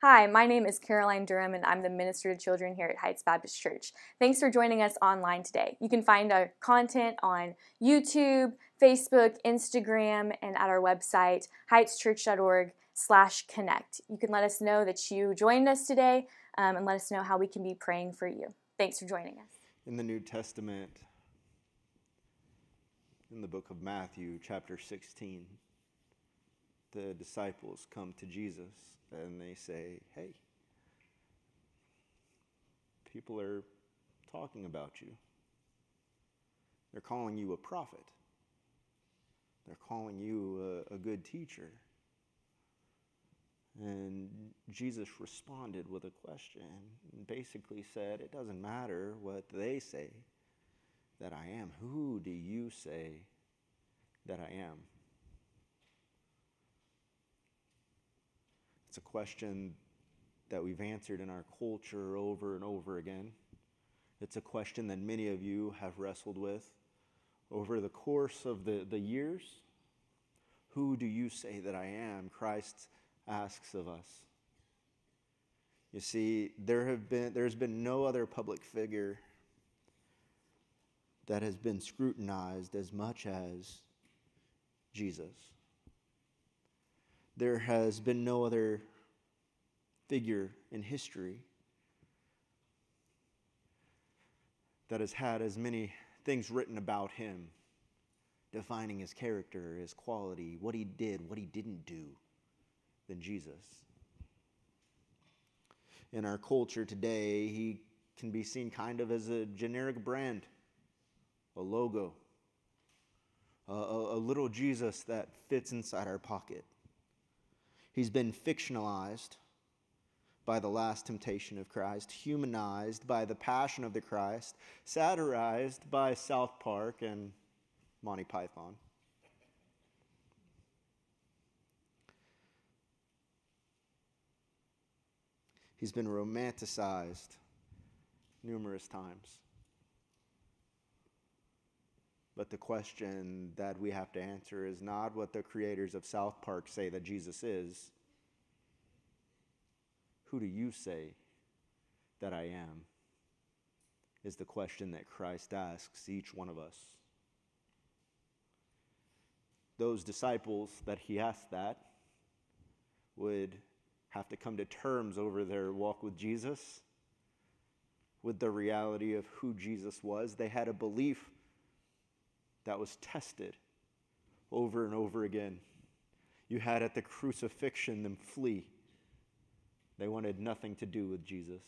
Hi, my name is Caroline Durham, and I'm the Minister to Children here at Heights Baptist Church. Thanks for joining us online today. You can find our content on YouTube, Facebook, Instagram, and at our website, heightschurch.org slash connect. You can let us know that you joined us today um, and let us know how we can be praying for you. Thanks for joining us. In the New Testament, in the book of Matthew, chapter 16, the disciples come to Jesus and they say, Hey, people are talking about you. They're calling you a prophet. They're calling you a, a good teacher. And Jesus responded with a question and basically said, It doesn't matter what they say that I am. Who do you say that I am? A question that we've answered in our culture over and over again. It's a question that many of you have wrestled with over the course of the, the years. Who do you say that I am? Christ asks of us. You see, there have been, there's been no other public figure that has been scrutinized as much as Jesus there has been no other figure in history that has had as many things written about him, defining his character, his quality, what he did, what he didn't do, than Jesus. In our culture today, he can be seen kind of as a generic brand, a logo, a, a, a little Jesus that fits inside our pocket. He's been fictionalized by the last temptation of Christ, humanized by the passion of the Christ, satirized by South Park and Monty Python. He's been romanticized numerous times. But the question that we have to answer is not what the creators of South Park say that Jesus is. Who do you say that I am? Is the question that Christ asks each one of us. Those disciples that he asked that would have to come to terms over their walk with Jesus with the reality of who Jesus was. They had a belief that was tested over and over again. You had at the crucifixion them flee. They wanted nothing to do with Jesus.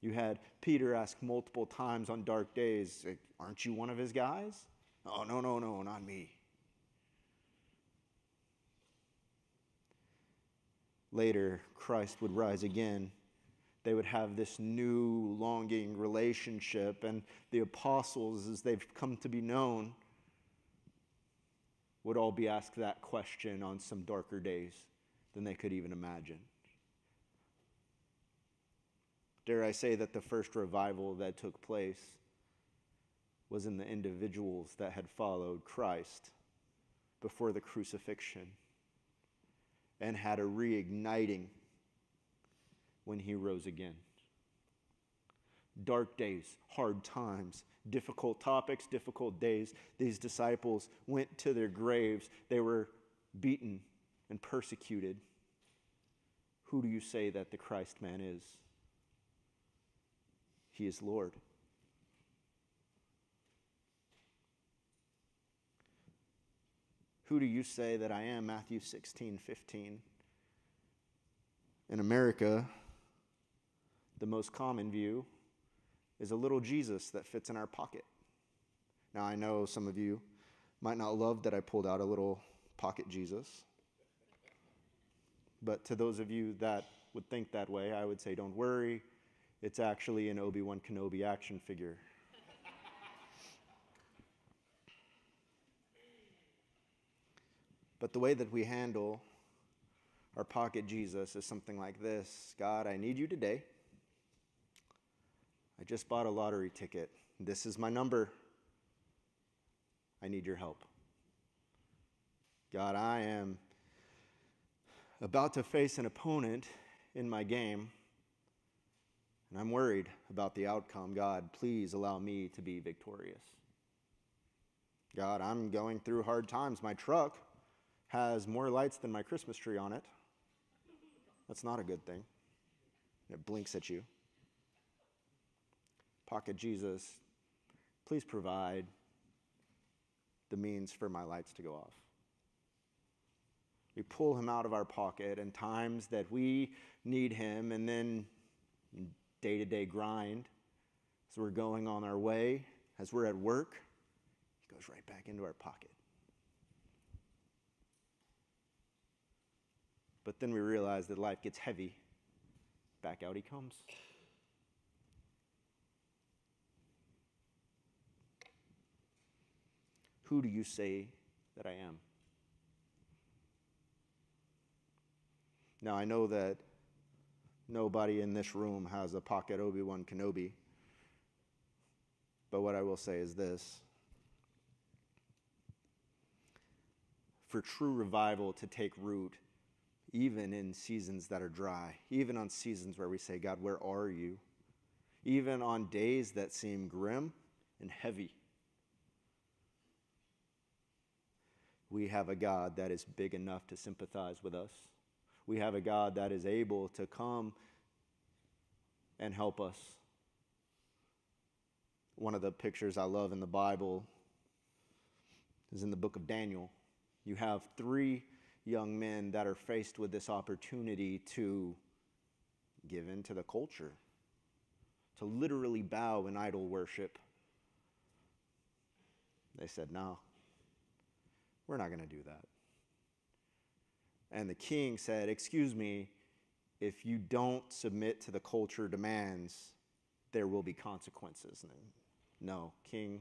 You had Peter ask multiple times on dark days, Aren't you one of his guys? Oh, no, no, no, not me. Later, Christ would rise again. They would have this new longing relationship, and the apostles, as they've come to be known, would all be asked that question on some darker days than they could even imagine. Dare I say that the first revival that took place was in the individuals that had followed Christ before the crucifixion and had a reigniting when he rose again. Dark days, hard times, difficult topics, difficult days. These disciples went to their graves. They were beaten and persecuted. Who do you say that the Christ man is? He is Lord. Who do you say that I am? Matthew 16, 15. In America, the most common view is a little Jesus that fits in our pocket. Now, I know some of you might not love that I pulled out a little pocket Jesus. But to those of you that would think that way, I would say, don't worry. It's actually an Obi Wan Kenobi action figure. but the way that we handle our pocket Jesus is something like this God, I need you today. I just bought a lottery ticket. This is my number. I need your help. God, I am about to face an opponent in my game and I'm worried about the outcome. God, please allow me to be victorious. God, I'm going through hard times. My truck has more lights than my Christmas tree on it. That's not a good thing. It blinks at you. Pocket Jesus, please provide the means for my lights to go off. We pull him out of our pocket in times that we need him, and then day to day grind, as we're going on our way, as we're at work, he goes right back into our pocket. But then we realize that life gets heavy. Back out he comes. Who do you say that I am? Now, I know that nobody in this room has a pocket Obi Wan Kenobi. But what I will say is this for true revival to take root, even in seasons that are dry, even on seasons where we say, God, where are you? Even on days that seem grim and heavy. We have a God that is big enough to sympathize with us we have a God that is able to come and help us. One of the pictures I love in the Bible is in the book of Daniel. You have three young men that are faced with this opportunity to give in to the culture, to literally bow in idol worship. They said, No, we're not going to do that. And the king said, Excuse me, if you don't submit to the culture demands, there will be consequences. No, king,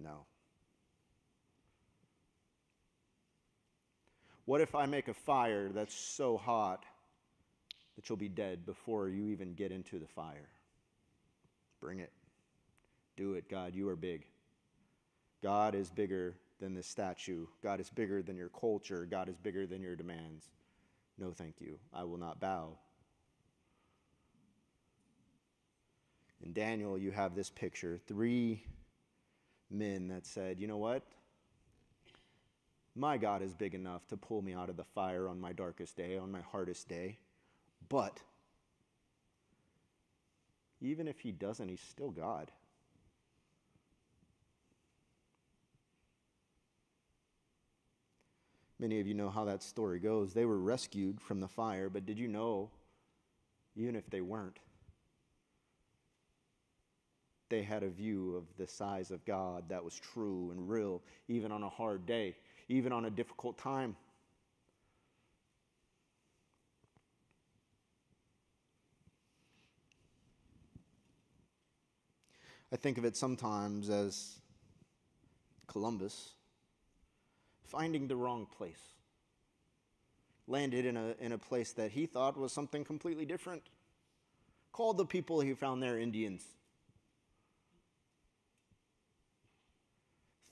no. What if I make a fire that's so hot that you'll be dead before you even get into the fire? Bring it. Do it, God. You are big. God is bigger than this statue. God is bigger than your culture. God is bigger than your demands. No, thank you. I will not bow. In Daniel, you have this picture three men that said, You know what? My God is big enough to pull me out of the fire on my darkest day, on my hardest day. But even if he doesn't, he's still God. Many of you know how that story goes. They were rescued from the fire, but did you know, even if they weren't, they had a view of the size of God that was true and real, even on a hard day, even on a difficult time. I think of it sometimes as Columbus finding the wrong place. Landed in a, in a place that he thought was something completely different. Called the people he found there Indians.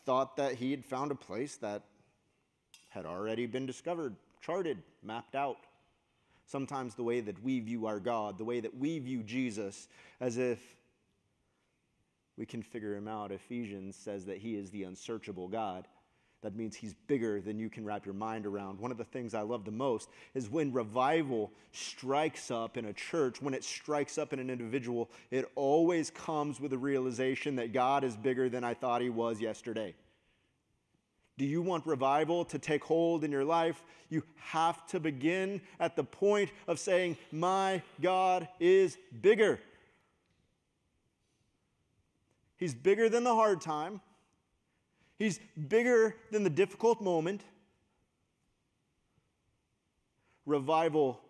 Thought that he had found a place that had already been discovered, charted, mapped out. Sometimes the way that we view our God, the way that we view Jesus, as if we can figure him out. Ephesians says that he is the unsearchable God. That means he's bigger than you can wrap your mind around. One of the things I love the most is when revival strikes up in a church, when it strikes up in an individual, it always comes with a realization that God is bigger than I thought he was yesterday. Do you want revival to take hold in your life? You have to begin at the point of saying, My God is bigger. He's bigger than the hard time. He's bigger than the difficult moment. Revival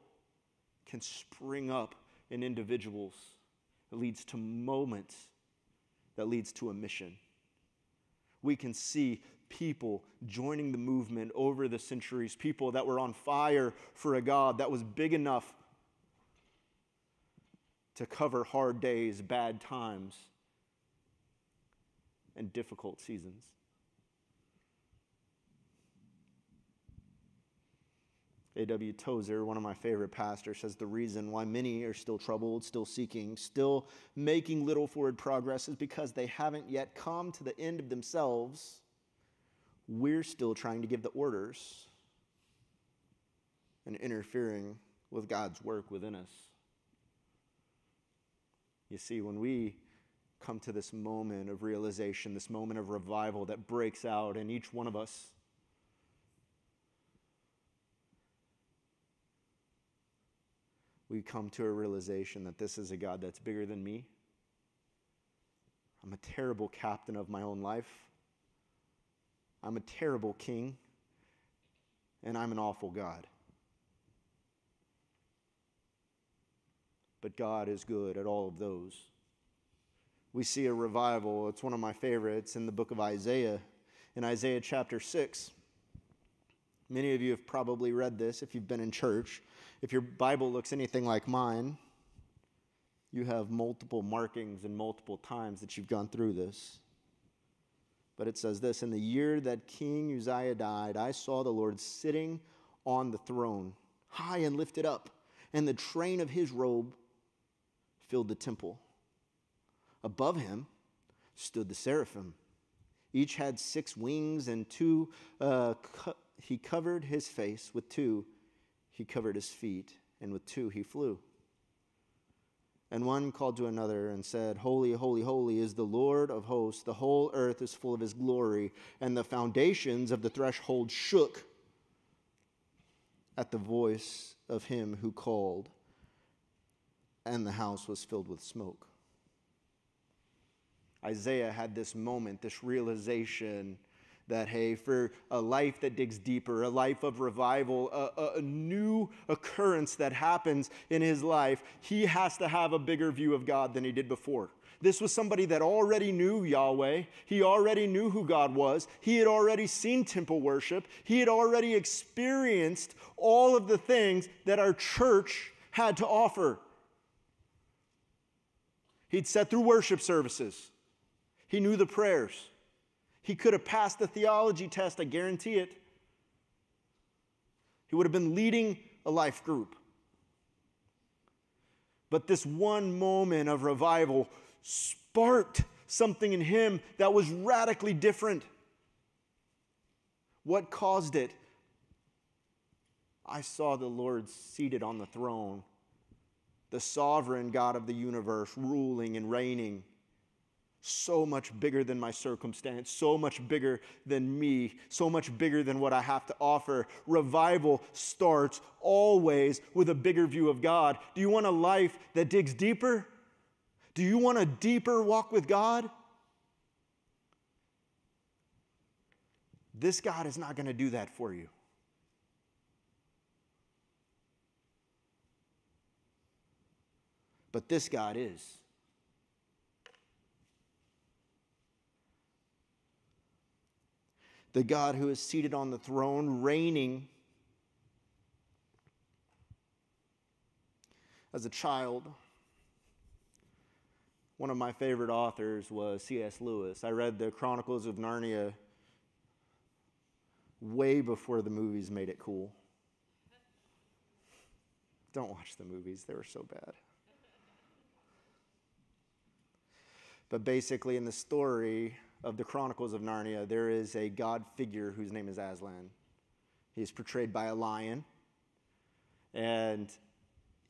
can spring up in individuals. It leads to moments that leads to a mission. We can see people joining the movement over the centuries, people that were on fire for a God that was big enough to cover hard days, bad times, and difficult seasons. A.W. Tozer, one of my favorite pastors, says the reason why many are still troubled, still seeking, still making little forward progress is because they haven't yet come to the end of themselves. We're still trying to give the orders and interfering with God's work within us. You see, when we come to this moment of realization, this moment of revival that breaks out in each one of us, we come to a realization that this is a God that's bigger than me. I'm a terrible captain of my own life. I'm a terrible king. And I'm an awful God. But God is good at all of those. We see a revival. It's one of my favorites in the book of Isaiah. In Isaiah chapter 6, many of you have probably read this if you've been in church. If your Bible looks anything like mine, you have multiple markings and multiple times that you've gone through this. But it says this In the year that King Uzziah died, I saw the Lord sitting on the throne, high and lifted up, and the train of his robe filled the temple. Above him stood the seraphim. Each had six wings, and two uh, co- he covered his face, with two he covered his feet, and with two he flew. And one called to another and said, Holy, holy, holy is the Lord of hosts. The whole earth is full of his glory. And the foundations of the threshold shook at the voice of him who called, and the house was filled with smoke. Isaiah had this moment, this realization that, hey, for a life that digs deeper, a life of revival, a, a, new occurrence that happens in his life, he has to have a bigger view of God than he did before. This was somebody that already knew Yahweh. He already knew who God was. He had already seen temple worship. He had already experienced all of the things that our church had to offer. He'd sat through worship services, he knew the prayers. He could have passed the theology test, I guarantee it. He would have been leading a life group. But this one moment of revival sparked something in him that was radically different. What caused it? I saw the Lord seated on the throne, the sovereign God of the universe, ruling and reigning so much bigger than my circumstance, so much bigger than me, so much bigger than what I have to offer. Revival starts always with a bigger view of God. Do you want a life that digs deeper? Do you want a deeper walk with God? This God is not going to do that for you. But this God is. The God who is seated on the throne, reigning. As a child, one of my favorite authors was C.S. Lewis. I read the Chronicles of Narnia way before the movies made it cool. Don't watch the movies, they were so bad. But basically, in the story, of the Chronicles of Narnia, there is a god figure whose name is Aslan. He is portrayed by a lion, and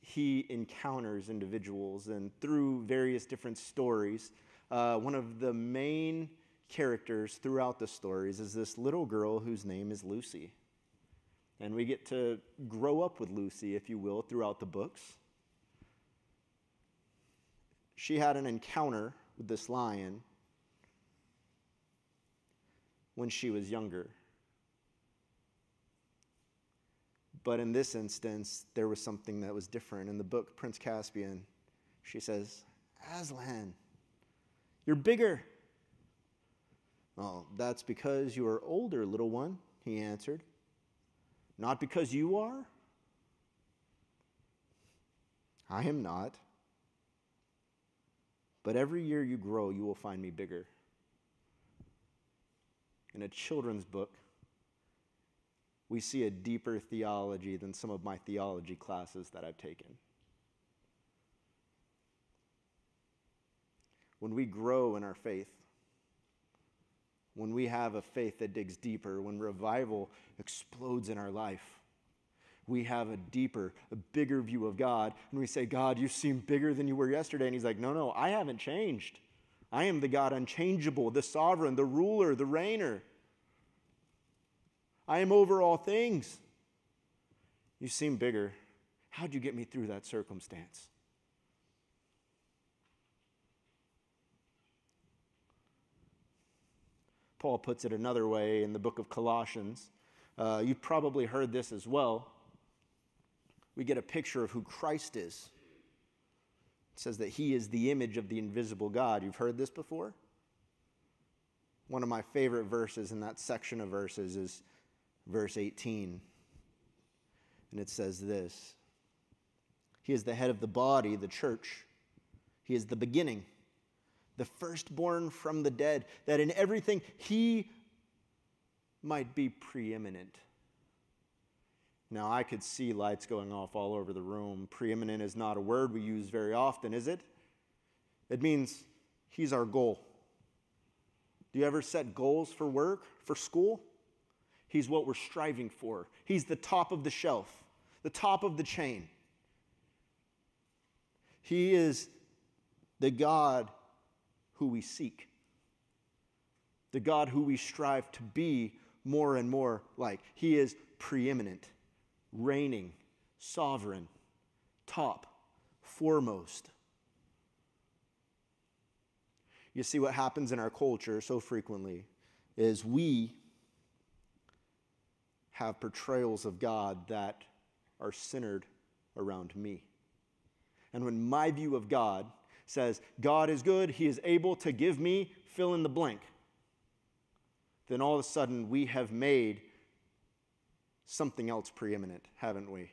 he encounters individuals. And through various different stories, uh, one of the main characters throughout the stories is this little girl whose name is Lucy. And we get to grow up with Lucy, if you will, throughout the books. She had an encounter with this lion when she was younger. But in this instance, there was something that was different. In the book Prince Caspian, she says, Aslan, you're bigger. Well, that's because you are older, little one, he answered. Not because you are? I am not. But every year you grow, you will find me bigger in a children's book, we see a deeper theology than some of my theology classes that I've taken. When we grow in our faith, when we have a faith that digs deeper, when revival explodes in our life, we have a deeper, a bigger view of God. And we say, God, you seem bigger than you were yesterday. And He's like, No, no, I haven't changed. I am the God unchangeable, the sovereign, the ruler, the reigner. I am over all things. You seem bigger. How'd you get me through that circumstance? Paul puts it another way in the book of Colossians. Uh, you've probably heard this as well. We get a picture of who Christ is. It says that he is the image of the invisible God. You've heard this before? One of my favorite verses in that section of verses is verse 18. And it says this He is the head of the body, the church. He is the beginning, the firstborn from the dead, that in everything he might be preeminent. Now, I could see lights going off all over the room. Preeminent is not a word we use very often, is it? It means he's our goal. Do you ever set goals for work, for school? He's what we're striving for. He's the top of the shelf, the top of the chain. He is the God who we seek, the God who we strive to be more and more like. He is preeminent, reigning, sovereign, top, foremost. You see, what happens in our culture so frequently is we have portrayals of God that are centered around me. And when my view of God says, God is good, He is able to give me fill in the blank, then all of a sudden we have made something else preeminent, haven't we?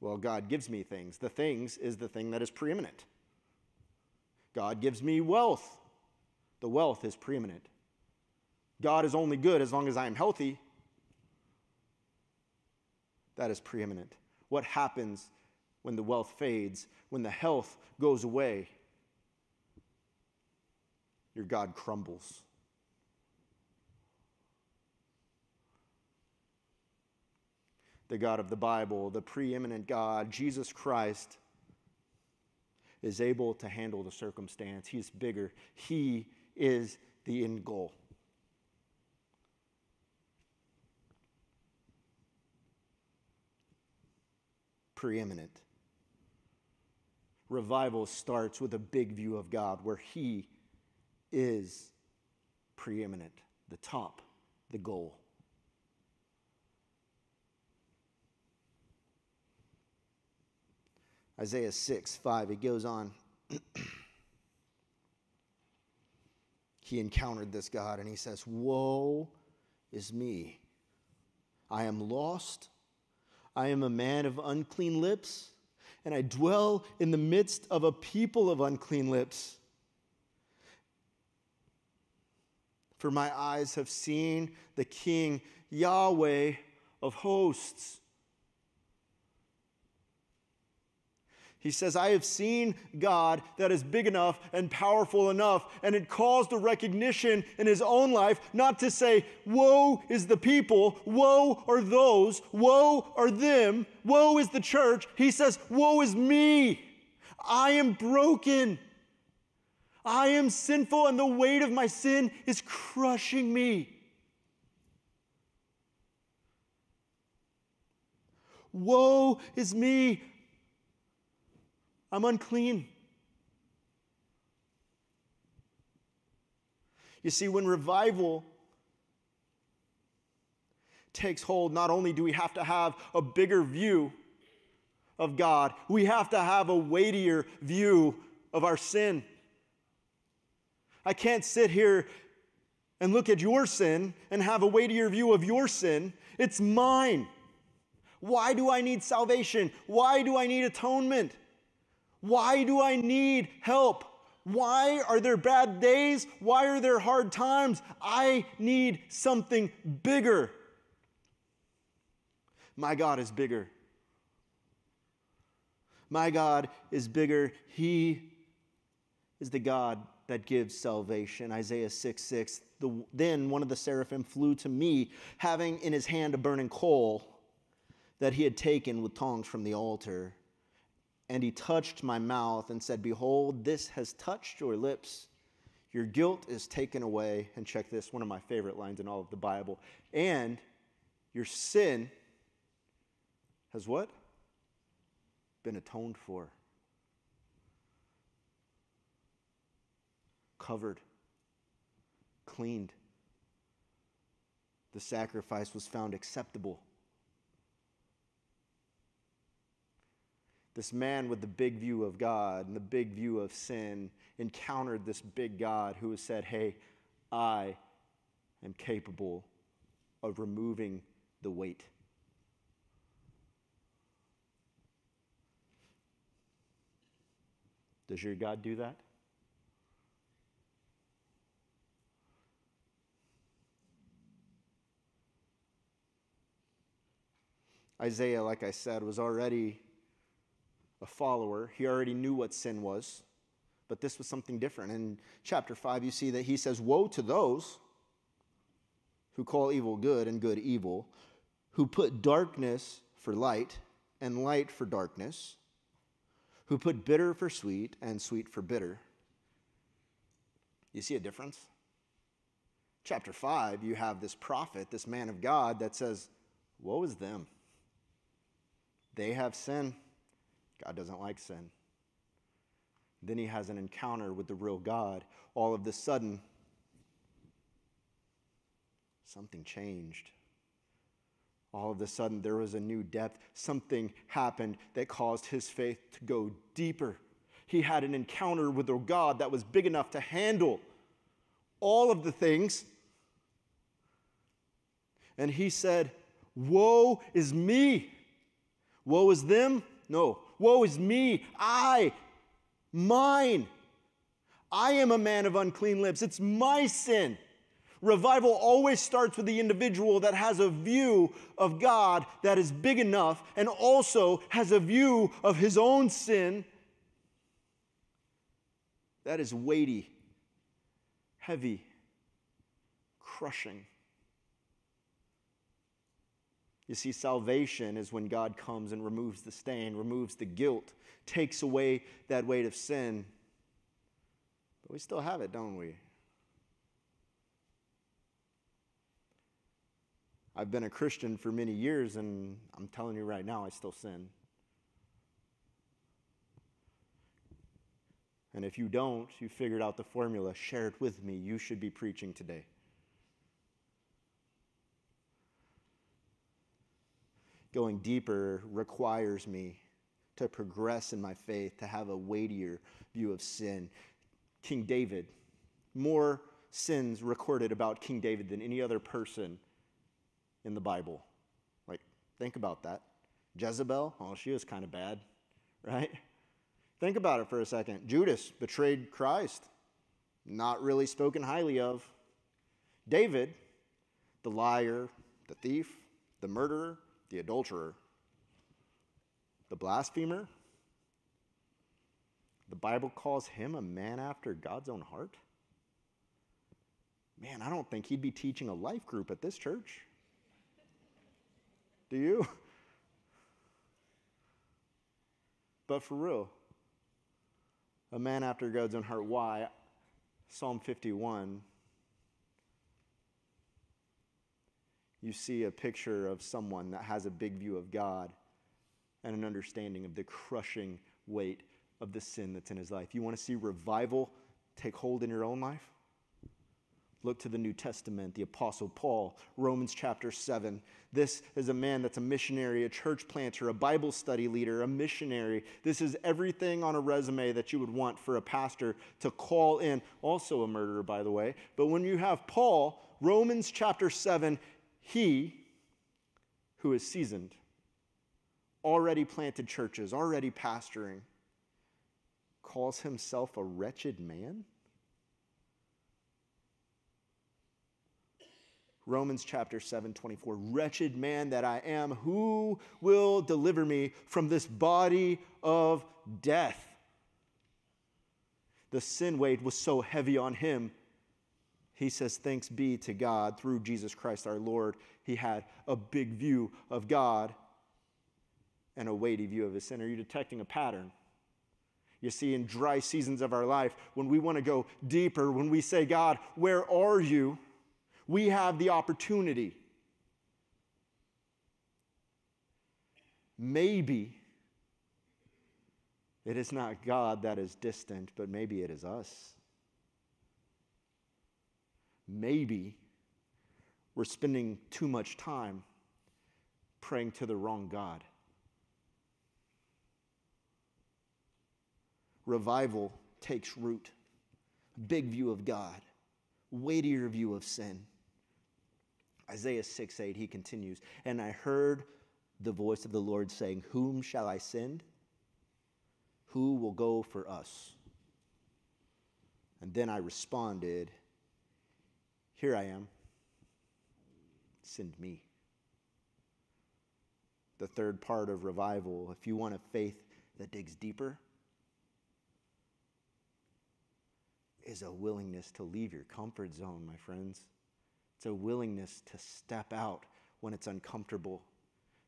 Well, God gives me things. The things is the thing that is preeminent. God gives me wealth. The wealth is preeminent. God is only good as long as I am healthy, that is preeminent. What happens when the wealth fades, when the health goes away? Your God crumbles. The God of the Bible, the preeminent God, Jesus Christ, is able to handle the circumstance. He's bigger. He is the end goal. preeminent. Revival starts with a big view of God where He is preeminent, the top, the goal. Isaiah 6 5, it goes on. he encountered this God and he says, Woe is me. I am lost I am a man of unclean lips, and I dwell in the midst of a people of unclean lips. For my eyes have seen the King, Yahweh of hosts. He says, I have seen God that is big enough and powerful enough, and it caused a recognition in his own life not to say, Woe is the people, woe are those, woe are them, woe is the church. He says, Woe is me. I am broken. I am sinful, and the weight of my sin is crushing me. Woe is me. I'm unclean. You see, when revival takes hold, not only do we have to have a bigger view of God, we have to have a weightier view of our sin. I can't sit here and look at your sin and have a weightier view of your sin. It's mine. Why do I need salvation? Why do I need atonement? Why do I need help? Why are there bad days? Why are there hard times? I need something bigger. My God is bigger. My God is bigger. He is the God that gives salvation. Isaiah 6 6. The, then one of the seraphim flew to me, having in his hand a burning coal that he had taken with tongs from the altar. And he touched my mouth and said, Behold, this has touched your lips. Your guilt is taken away. And check this one of my favorite lines in all of the Bible. And your sin has what? Been atoned for. Covered. Cleaned. The sacrifice was found acceptable. This man with the big view of God and the big view of sin encountered this big God who has said, Hey, I am capable of removing the weight. Does your God do that? Isaiah, like I said, was already a follower. He already knew what sin was, but this was something different. In chapter 5, you see that he says, Woe to those who call evil good and good evil, who put darkness for light and light for darkness, who put bitter for sweet and sweet for bitter. You see a difference? Chapter 5, you have this prophet, this man of God, that says, Woe is them. They have sin. God doesn't like sin. Then he has an encounter with the real God. All of the sudden, something changed. All of a sudden, there was a new depth. Something happened that caused his faith to go deeper. He had an encounter with a God that was big enough to handle all of the things. And he said, Woe is me. Woe is them? No. Woe is me. I, mine. I am a man of unclean lips. It's my sin. Revival always starts with the individual that has a view of God that is big enough and also has a view of his own sin that is weighty, heavy, crushing. You see, salvation is when God comes and removes the stain, removes the guilt, takes away that weight of sin. But we still have it, don't we? I've been a Christian for many years, and I'm telling you right now, I still sin. And if you don't, you figured out the formula, share it with me. You should be preaching today. Going deeper requires me to progress in my faith, to have a weightier view of sin. King David, more sins recorded about King David than any other person in the Bible. Like, think about that. Jezebel, oh, she was kind of bad, right? Think about it for a second. Judas betrayed Christ, not really spoken highly of. David, the liar, the thief, the murderer, the adulterer, the blasphemer. The Bible calls him a man after God's own heart. Man, I don't think he'd be teaching a life group at this church. Do you? But for real, a man after God's own heart. Why? Psalm 51. You see a picture of someone that has a big view of God and an understanding of the crushing weight of the sin that's in his life. You want to see revival take hold in your own life? Look to the New Testament, the Apostle Paul, Romans chapter 7. This is a man that's a missionary, a church planter, a Bible study leader, a missionary. This is everything on a resume that you would want for a pastor to call in. Also, a murderer, by the way. But when you have Paul, Romans chapter 7, he who is seasoned, already planted churches, already pastoring, calls himself a wretched man? Romans chapter 7, 24. Wretched man that I am, who will deliver me from this body of death? The sin weight was so heavy on him. He says, Thanks be to God through Jesus Christ our Lord. He had a big view of God and a weighty view of his sin. Are you detecting a pattern? You see, in dry seasons of our life, when we want to go deeper, when we say, God, where are you? we have the opportunity. Maybe it is not God that is distant, but maybe it is us. Maybe we're spending too much time praying to the wrong God. Revival takes root, big view of God, weightier view of sin. Isaiah 6 8, he continues, And I heard the voice of the Lord saying, Whom shall I send? Who will go for us? And then I responded, Here I am. Send me. The third part of revival, if you want a faith that digs deeper, is a willingness to leave your comfort zone, my friends. It's a willingness to step out when it's uncomfortable.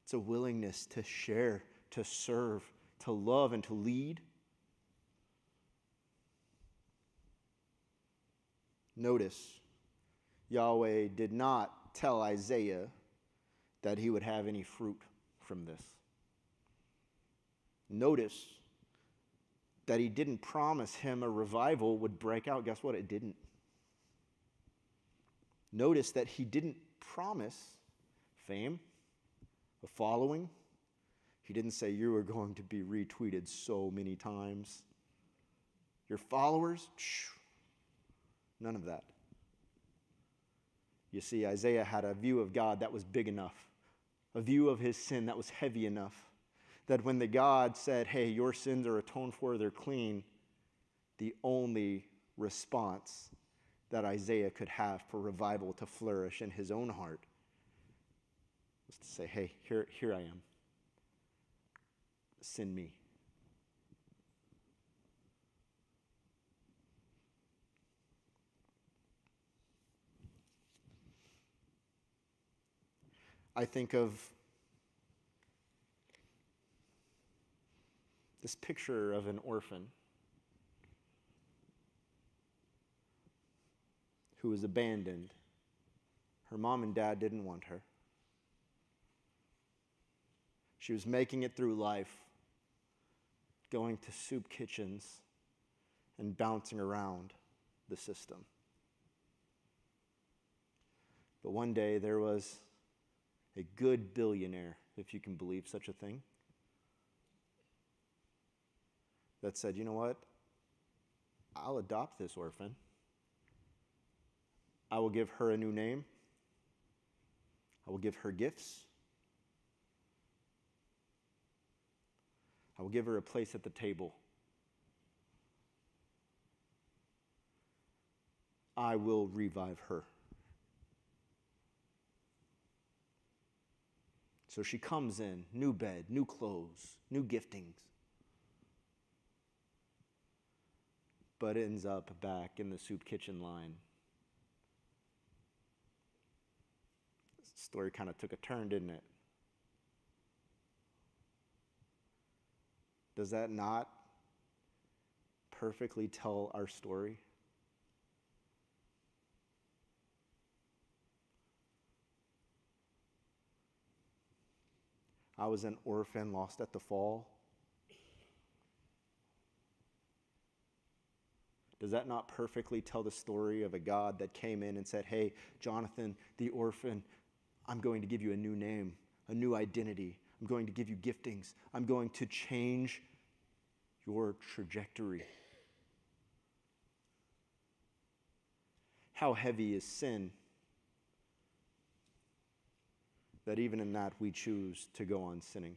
It's a willingness to share, to serve, to love, and to lead. Notice, Yahweh did not tell Isaiah that he would have any fruit from this. Notice that he didn't promise him a revival would break out. Guess what? It didn't. Notice that he didn't promise fame, a following. He didn't say you are going to be retweeted so many times. Your followers, none of that. You see, Isaiah had a view of God that was big enough, a view of his sin that was heavy enough, that when the God said, Hey, your sins are atoned for, they're clean, the only response that Isaiah could have for revival to flourish in his own heart was to say, Hey, here, here I am. Send me. I think of this picture of an orphan. who was abandoned. Her mom and dad didn't want her. She was making it through life, going to soup kitchens and bouncing around the system. But one day there was a good billionaire, if you can believe such a thing, that said, you know what? I'll adopt this orphan. I will give her a new name. I will give her gifts. I will give her a place at the table. I will revive her. So she comes in, new bed, new clothes, new giftings, but ends up back in the soup kitchen line story kind of took a turn, didn't it? Does that not perfectly tell our story? I was an orphan lost at the fall. Does that not perfectly tell the story of a God that came in and said, Hey, Jonathan, the orphan, I'm going to give you a new name, a new identity. I'm going to give you giftings. I'm going to change your trajectory. How heavy is sin that even in that we choose to go on sinning?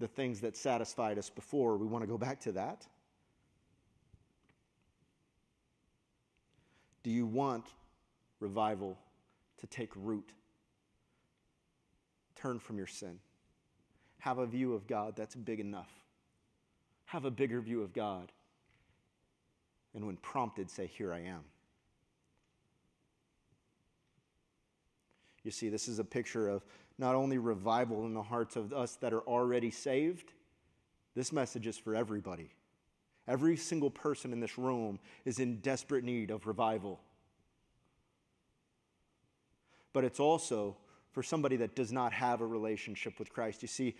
the things that satisfied us before. We want to go back to that. Do you want revival to take root? Turn from your sin. Have a view of God that's big enough. Have a bigger view of God. And when prompted, say, Here I am. You see, this is a picture of not only revival in the hearts of us that are already saved, this message is for everybody. Every single person in this room is in desperate need of revival. But it's also for somebody that does not have a relationship with Christ. You see,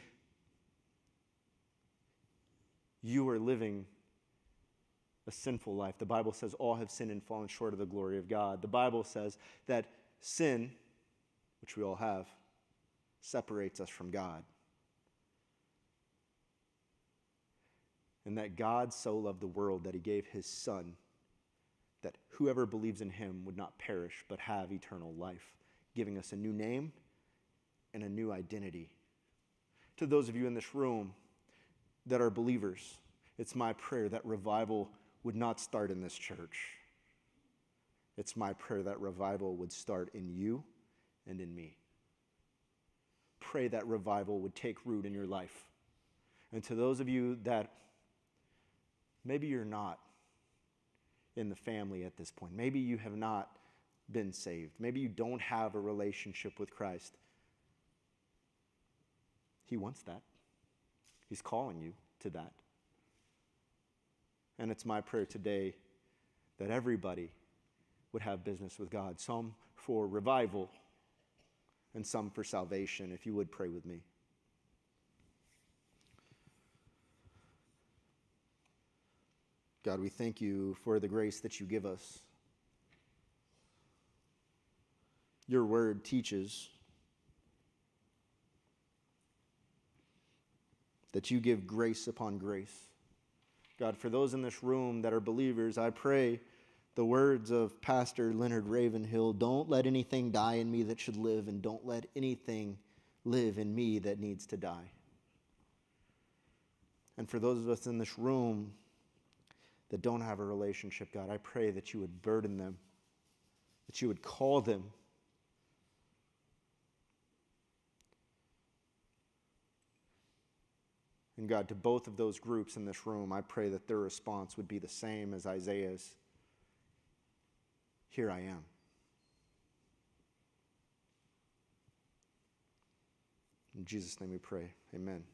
you are living a sinful life. The Bible says all have sinned and fallen short of the glory of God. The Bible says that sin, which we all have, separates us from God. And that God so loved the world that he gave his Son, that whoever believes in him would not perish but have eternal life, giving us a new name and a new identity. To those of you in this room that are believers, it's my prayer that revival would not start in this church. It's my prayer that revival would start in you and in me. Pray that revival would take root in your life. And to those of you that maybe you're not in the family at this point, maybe you have not been saved, maybe you don't have a relationship with Christ, He wants that. He's calling you to that. And it's my prayer today that everybody would have business with God, some for revival and some for salvation. If you would pray with me. God, we thank you for the grace that you give us. Your word teaches that you give grace upon grace. God, for those in this room that are believers, I pray the words of Pastor Leonard Ravenhill don't let anything die in me that should live, and don't let anything live in me that needs to die. And for those of us in this room that don't have a relationship, God, I pray that you would burden them, that you would call them. And God, to both of those groups in this room, I pray that their response would be the same as Isaiah's Here I am. In Jesus' name we pray. Amen.